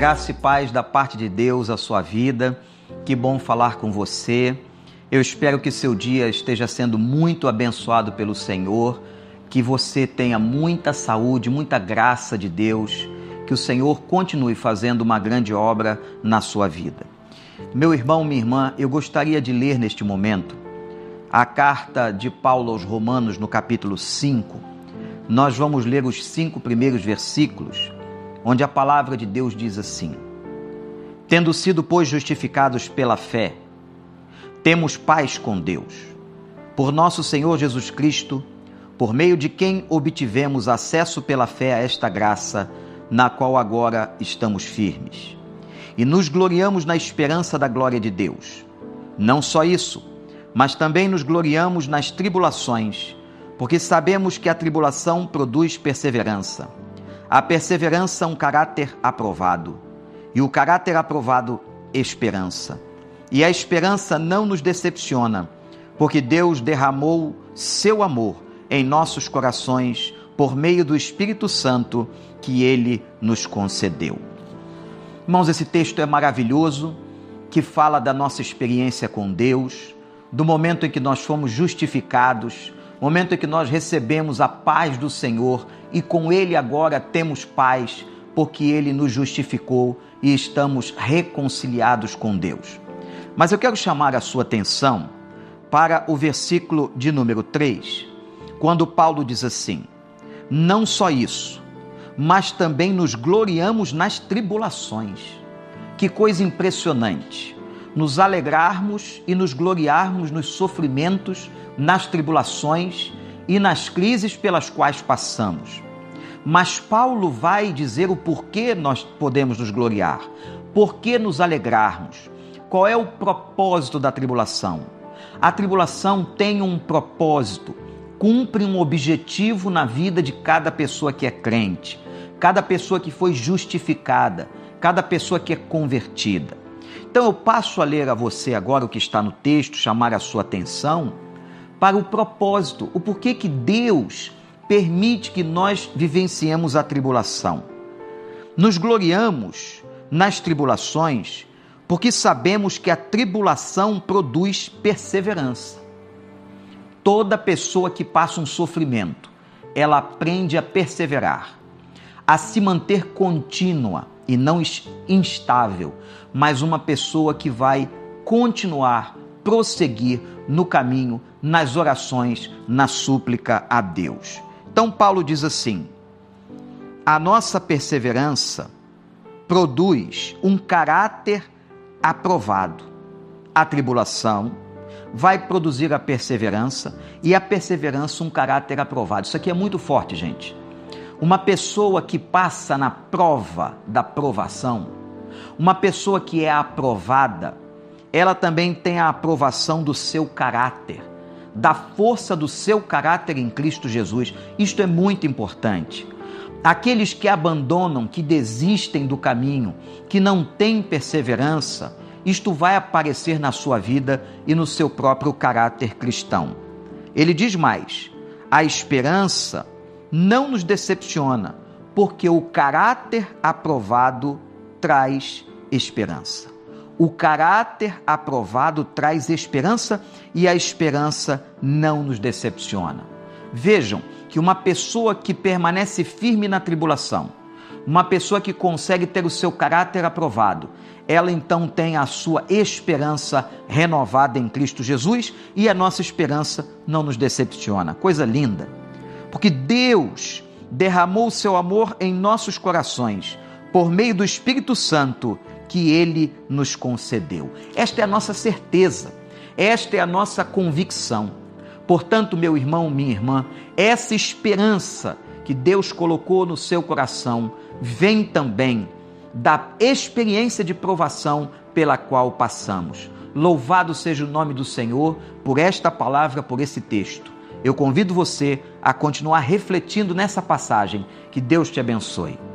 Graça e paz da parte de Deus à sua vida. Que bom falar com você. Eu espero que seu dia esteja sendo muito abençoado pelo Senhor, que você tenha muita saúde, muita graça de Deus, que o Senhor continue fazendo uma grande obra na sua vida. Meu irmão, minha irmã, eu gostaria de ler neste momento a carta de Paulo aos Romanos, no capítulo 5. Nós vamos ler os cinco primeiros versículos onde a palavra de Deus diz assim: Tendo sido, pois, justificados pela fé, temos paz com Deus, por nosso Senhor Jesus Cristo, por meio de quem obtivemos acesso pela fé a esta graça, na qual agora estamos firmes. E nos gloriamos na esperança da glória de Deus. Não só isso, mas também nos gloriamos nas tribulações, porque sabemos que a tribulação produz perseverança a perseverança, um caráter aprovado. E o caráter aprovado, esperança. E a esperança não nos decepciona, porque Deus derramou seu amor em nossos corações por meio do Espírito Santo que ele nos concedeu. Irmãos, esse texto é maravilhoso, que fala da nossa experiência com Deus, do momento em que nós fomos justificados, momento em que nós recebemos a paz do Senhor e com Ele agora temos paz, porque Ele nos justificou e estamos reconciliados com Deus. Mas eu quero chamar a sua atenção para o versículo de número 3, quando Paulo diz assim: Não só isso, mas também nos gloriamos nas tribulações. Que coisa impressionante! Nos alegrarmos e nos gloriarmos nos sofrimentos nas tribulações e nas crises pelas quais passamos. Mas Paulo vai dizer o porquê nós podemos nos gloriar, por que nos alegrarmos, qual é o propósito da tribulação. A tribulação tem um propósito, cumpre um objetivo na vida de cada pessoa que é crente, cada pessoa que foi justificada, cada pessoa que é convertida. Então eu passo a ler a você agora o que está no texto, chamar a sua atenção para o propósito, o porquê que Deus permite que nós vivenciemos a tribulação. Nos gloriamos nas tribulações porque sabemos que a tribulação produz perseverança. Toda pessoa que passa um sofrimento, ela aprende a perseverar, a se manter contínua e não instável, mas uma pessoa que vai continuar prosseguir no caminho, nas orações, na súplica a Deus. Então, Paulo diz assim: a nossa perseverança produz um caráter aprovado. A tribulação vai produzir a perseverança e a perseverança um caráter aprovado. Isso aqui é muito forte, gente. Uma pessoa que passa na prova da provação, uma pessoa que é aprovada, ela também tem a aprovação do seu caráter, da força do seu caráter em Cristo Jesus. Isto é muito importante. Aqueles que abandonam, que desistem do caminho, que não têm perseverança, isto vai aparecer na sua vida e no seu próprio caráter cristão. Ele diz mais: a esperança não nos decepciona, porque o caráter aprovado traz esperança. O caráter aprovado traz esperança e a esperança não nos decepciona. Vejam que uma pessoa que permanece firme na tribulação, uma pessoa que consegue ter o seu caráter aprovado, ela então tem a sua esperança renovada em Cristo Jesus e a nossa esperança não nos decepciona. Coisa linda. Porque Deus derramou o seu amor em nossos corações por meio do Espírito Santo que ele nos concedeu. Esta é a nossa certeza, esta é a nossa convicção. Portanto, meu irmão, minha irmã, essa esperança que Deus colocou no seu coração vem também da experiência de provação pela qual passamos. Louvado seja o nome do Senhor por esta palavra, por esse texto. Eu convido você a continuar refletindo nessa passagem. Que Deus te abençoe.